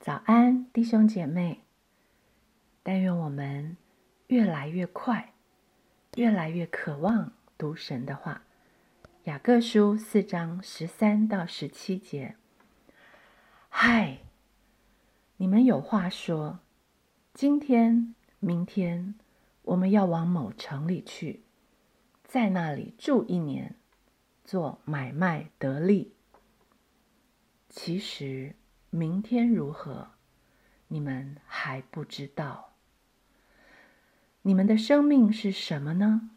早安，弟兄姐妹！但愿我们越来越快，越来越渴望读神的话。雅各书四章十三到十七节。嗨，你们有话说，今天、明天我们要往某城里去，在那里住一年，做买卖得利。其实。明天如何？你们还不知道。你们的生命是什么呢？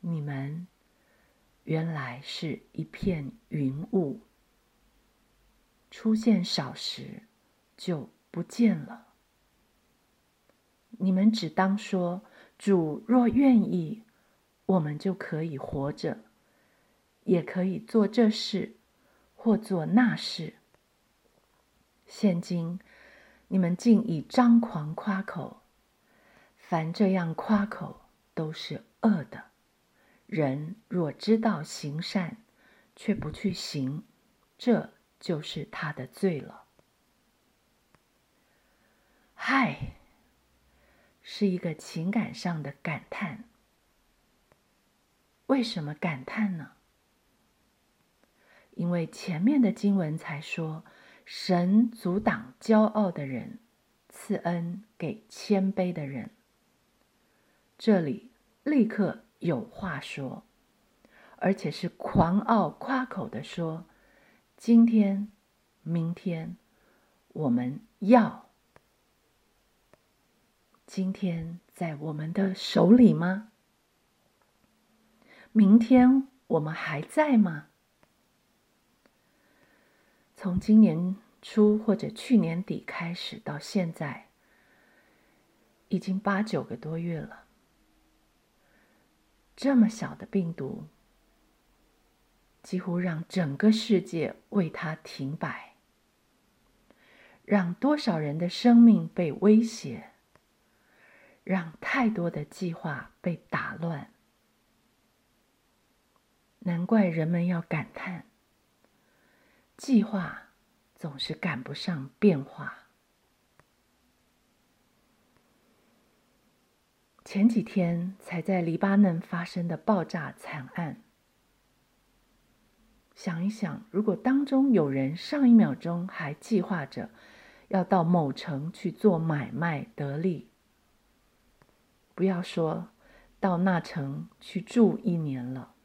你们原来是一片云雾，出现少时就不见了。你们只当说：“主若愿意，我们就可以活着，也可以做这事或做那事。”现今，你们竟以张狂夸口，凡这样夸口都是恶的。人若知道行善，却不去行，这就是他的罪了。嗨，是一个情感上的感叹。为什么感叹呢？因为前面的经文才说。神阻挡骄傲的人，赐恩给谦卑的人。这里立刻有话说，而且是狂傲夸口的说：“今天、明天，我们要。今天在我们的手里吗？明天我们还在吗？”从今年初或者去年底开始到现在，已经八九个多月了。这么小的病毒，几乎让整个世界为它停摆，让多少人的生命被威胁，让太多的计划被打乱。难怪人们要感叹。计划总是赶不上变化。前几天才在黎巴嫩发生的爆炸惨案，想一想，如果当中有人上一秒钟还计划着要到某城去做买卖得利，不要说到那城去住一年了，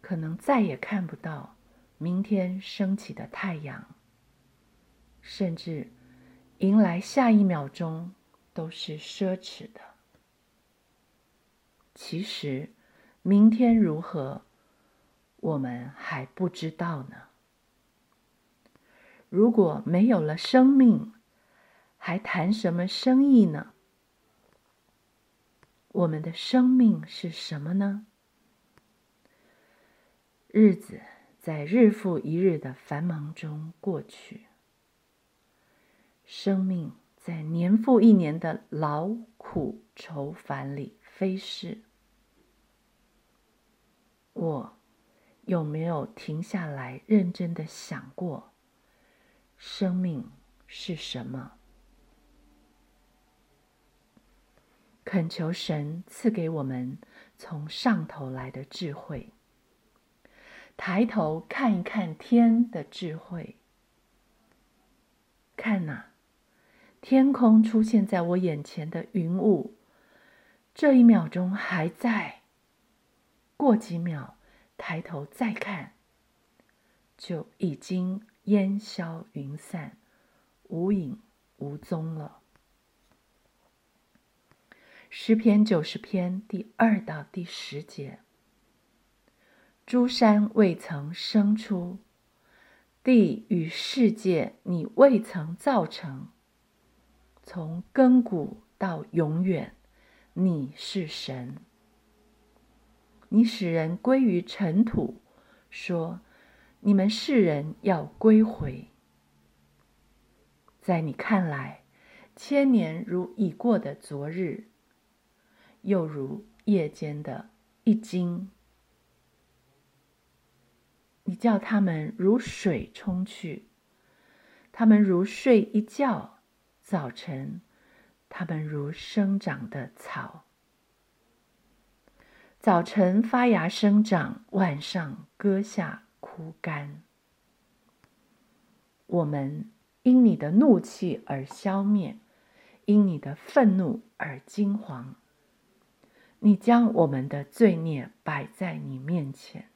可能再也看不到。明天升起的太阳，甚至迎来下一秒钟，都是奢侈的。其实，明天如何，我们还不知道呢。如果没有了生命，还谈什么生意呢？我们的生命是什么呢？日子。在日复一日的繁忙中过去，生命在年复一年的劳苦愁烦里飞逝。我有没有停下来认真的想过，生命是什么？恳求神赐给我们从上头来的智慧。抬头看一看天的智慧，看呐，天空出现在我眼前的云雾，这一秒钟还在，过几秒抬头再看，就已经烟消云散，无影无踪了。诗篇九十篇第二到第十节。诸山未曾生出，地与世界你未曾造成。从亘古到永远，你是神。你使人归于尘土，说：“你们世人要归回。”在你看来，千年如已过的昨日，又如夜间的一惊。你叫他们如水冲去，他们如睡一觉，早晨，他们如生长的草。早晨发芽生长，晚上割下枯干。我们因你的怒气而消灭，因你的愤怒而惊惶。你将我们的罪孽摆在你面前，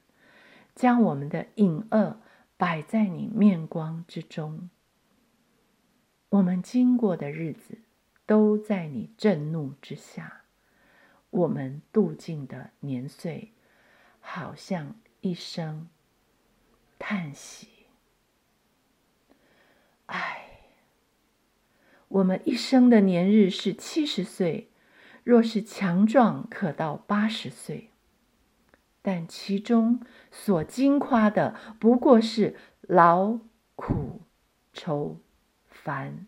将我们的隐恶摆在你面光之中。我们经过的日子，都在你震怒之下。我们度尽的年岁，好像一声叹息。唉，我们一生的年日是七十岁，若是强壮，可到八十岁。但其中所经夸的，不过是劳苦愁烦，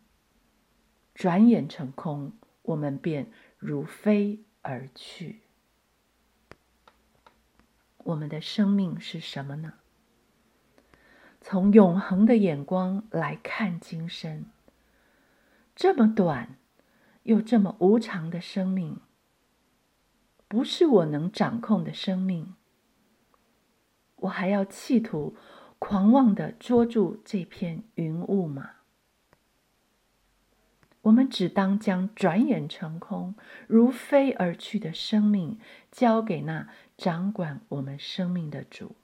转眼成空，我们便如飞。而去，我们的生命是什么呢？从永恒的眼光来看，今生这么短又这么无常的生命，不是我能掌控的生命。我还要企图狂妄的捉住这片云雾吗？我们只当将转眼成空、如飞而去的生命交给那掌管我们生命的主，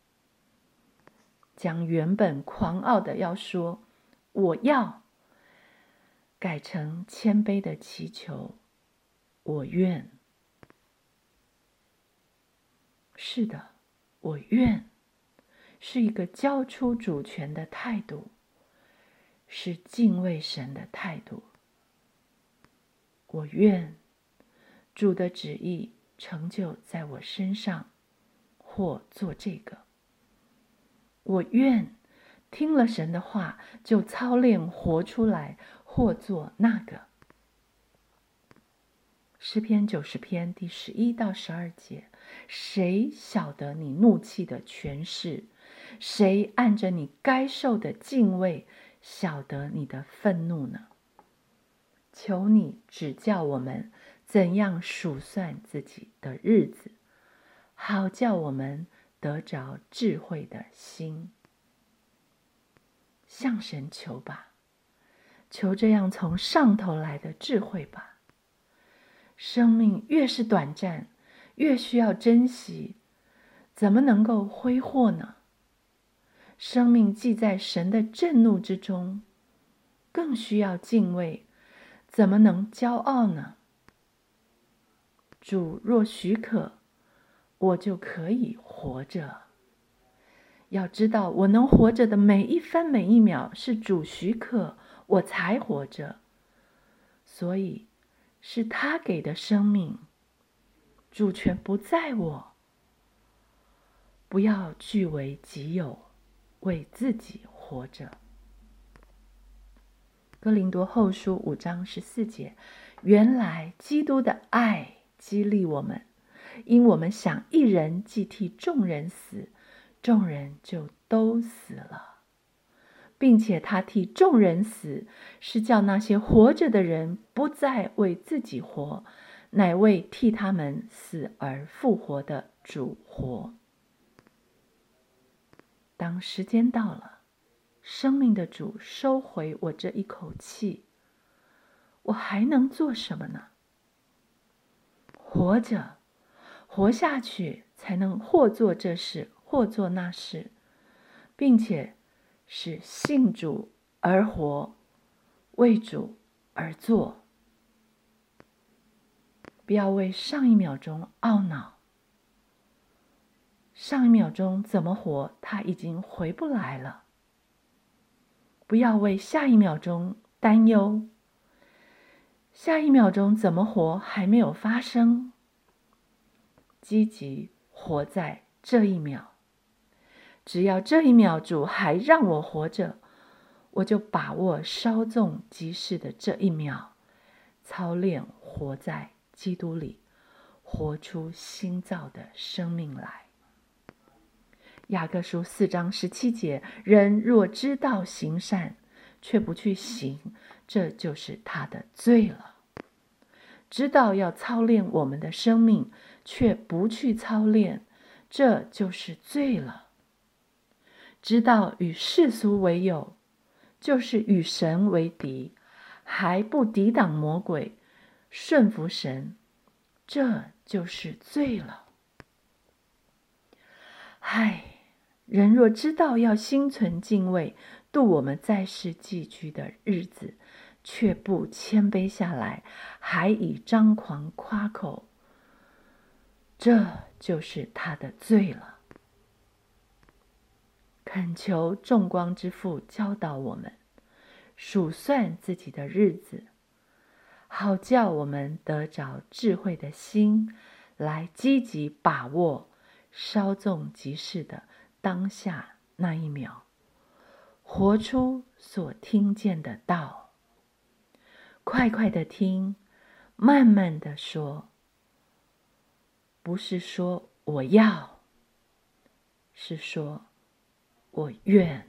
将原本狂傲的要说“我要”，改成谦卑的祈求“我愿”。是的，我愿，是一个交出主权的态度，是敬畏神的态度。我愿主的旨意成就在我身上，或做这个。我愿听了神的话就操练活出来，或做那个。诗篇九十篇第十一到十二节：谁晓得你怒气的权势？谁按着你该受的敬畏晓得你的愤怒呢？求你指教我们怎样数算自己的日子，好叫我们得着智慧的心。向神求吧，求这样从上头来的智慧吧。生命越是短暂，越需要珍惜，怎么能够挥霍呢？生命既在神的震怒之中，更需要敬畏。怎么能骄傲呢？主若许可，我就可以活着。要知道，我能活着的每一分每一秒是主许可，我才活着。所以，是他给的生命，主权不在我。不要据为己有，为自己活着。哥林多后书五章十四节，原来基督的爱激励我们，因我们想一人既替众人死，众人就都死了，并且他替众人死，是叫那些活着的人不再为自己活，乃为替他们死而复活的主活。当时间到了。生命的主收回我这一口气，我还能做什么呢？活着，活下去，才能或做这事，或做那事，并且是信主而活，为主而做。不要为上一秒钟懊恼，上一秒钟怎么活，他已经回不来了。不要为下一秒钟担忧，下一秒钟怎么活还没有发生。积极活在这一秒，只要这一秒主还让我活着，我就把握稍纵即逝的这一秒，操练活在基督里，活出新造的生命来。雅各书四章十七节：人若知道行善，却不去行，这就是他的罪了。知道要操练我们的生命，却不去操练，这就是罪了。知道与世俗为友，就是与神为敌，还不抵挡魔鬼，顺服神，这就是罪了。唉，人若知道要心存敬畏，度我们在世寄居的日子，却不谦卑下来，还以张狂夸口，这就是他的罪了。恳求众光之父教导我们数算自己的日子，好叫我们得着智慧的心，来积极把握稍纵即逝的当下那一秒，活出所听见的道。快快的听，慢慢的说，不是说我要，是说。我愿。